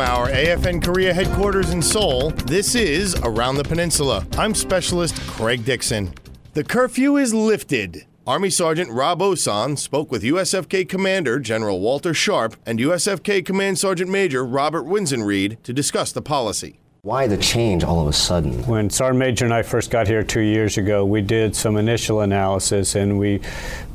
From our AFN Korea headquarters in Seoul, this is Around the Peninsula. I'm Specialist Craig Dixon. The curfew is lifted. Army Sergeant Rob Osan spoke with USFK Commander General Walter Sharp and USFK Command Sergeant Major Robert Winzenried to discuss the policy. Why the change all of a sudden? When Sergeant Major and I first got here two years ago, we did some initial analysis and we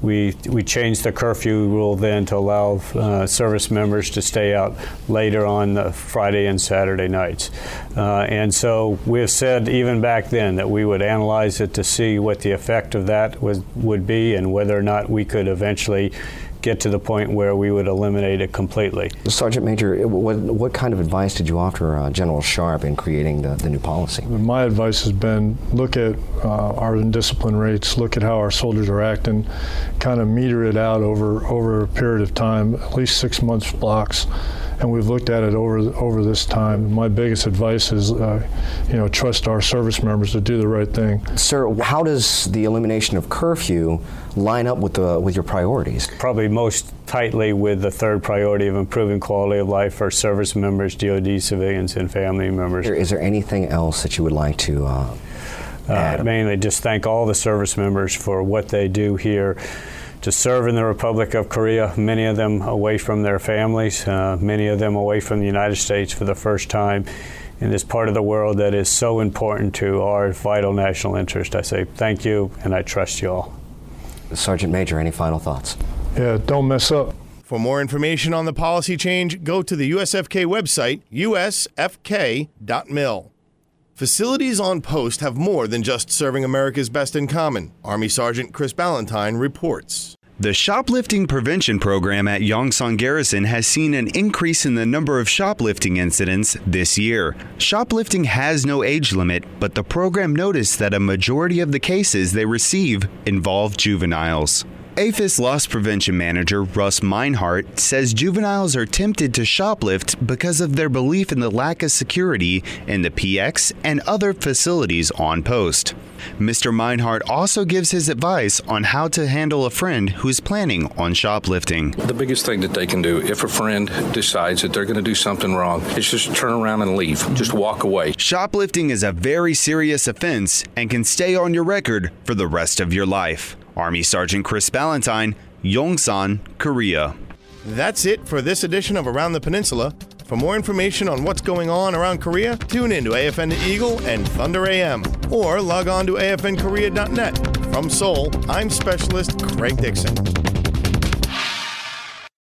we we changed the curfew rule then to allow uh, service members to stay out later on the Friday and Saturday nights. Uh, and so we have said even back then that we would analyze it to see what the effect of that was would be and whether or not we could eventually get to the point where we would eliminate it completely. Sergeant Major, what, what kind of advice did you offer uh, General Sharp in creating the, the new policy? My advice has been look at uh, our discipline rates, look at how our soldiers are acting, kind of meter it out over, over a period of time, at least six months blocks and we've looked at it over over this time. My biggest advice is, uh, you know, trust our service members to do the right thing. Sir, how does the elimination of curfew line up with the with your priorities? Probably most tightly with the third priority of improving quality of life for service members, DoD civilians, and family members. Is there anything else that you would like to? Uh, uh, mainly, just thank all the service members for what they do here to serve in the Republic of Korea, many of them away from their families, uh, many of them away from the United States for the first time in this part of the world that is so important to our vital national interest. I say thank you and I trust you all. Sergeant Major, any final thoughts? Yeah, don't mess up. For more information on the policy change, go to the USFK website, usfk.mil. Facilities on post have more than just serving America's best in common. Army Sergeant Chris Ballantyne reports. The shoplifting prevention program at Yongsan Garrison has seen an increase in the number of shoplifting incidents this year. Shoplifting has no age limit, but the program noticed that a majority of the cases they receive involve juveniles. AAFES Loss Prevention Manager Russ Meinhardt says juveniles are tempted to shoplift because of their belief in the lack of security in the PX and other facilities on post. Mr. Meinhardt also gives his advice on how to handle a friend who's planning on shoplifting. The biggest thing that they can do if a friend decides that they're going to do something wrong is just turn around and leave. Just walk away. Shoplifting is a very serious offense and can stay on your record for the rest of your life. Army Sergeant Chris Ballantyne, Yongsan, Korea. That's it for this edition of Around the Peninsula. For more information on what's going on around Korea, tune in to AFN Eagle and Thunder AM or log on to afnkorea.net. From Seoul, I'm Specialist Craig Dixon.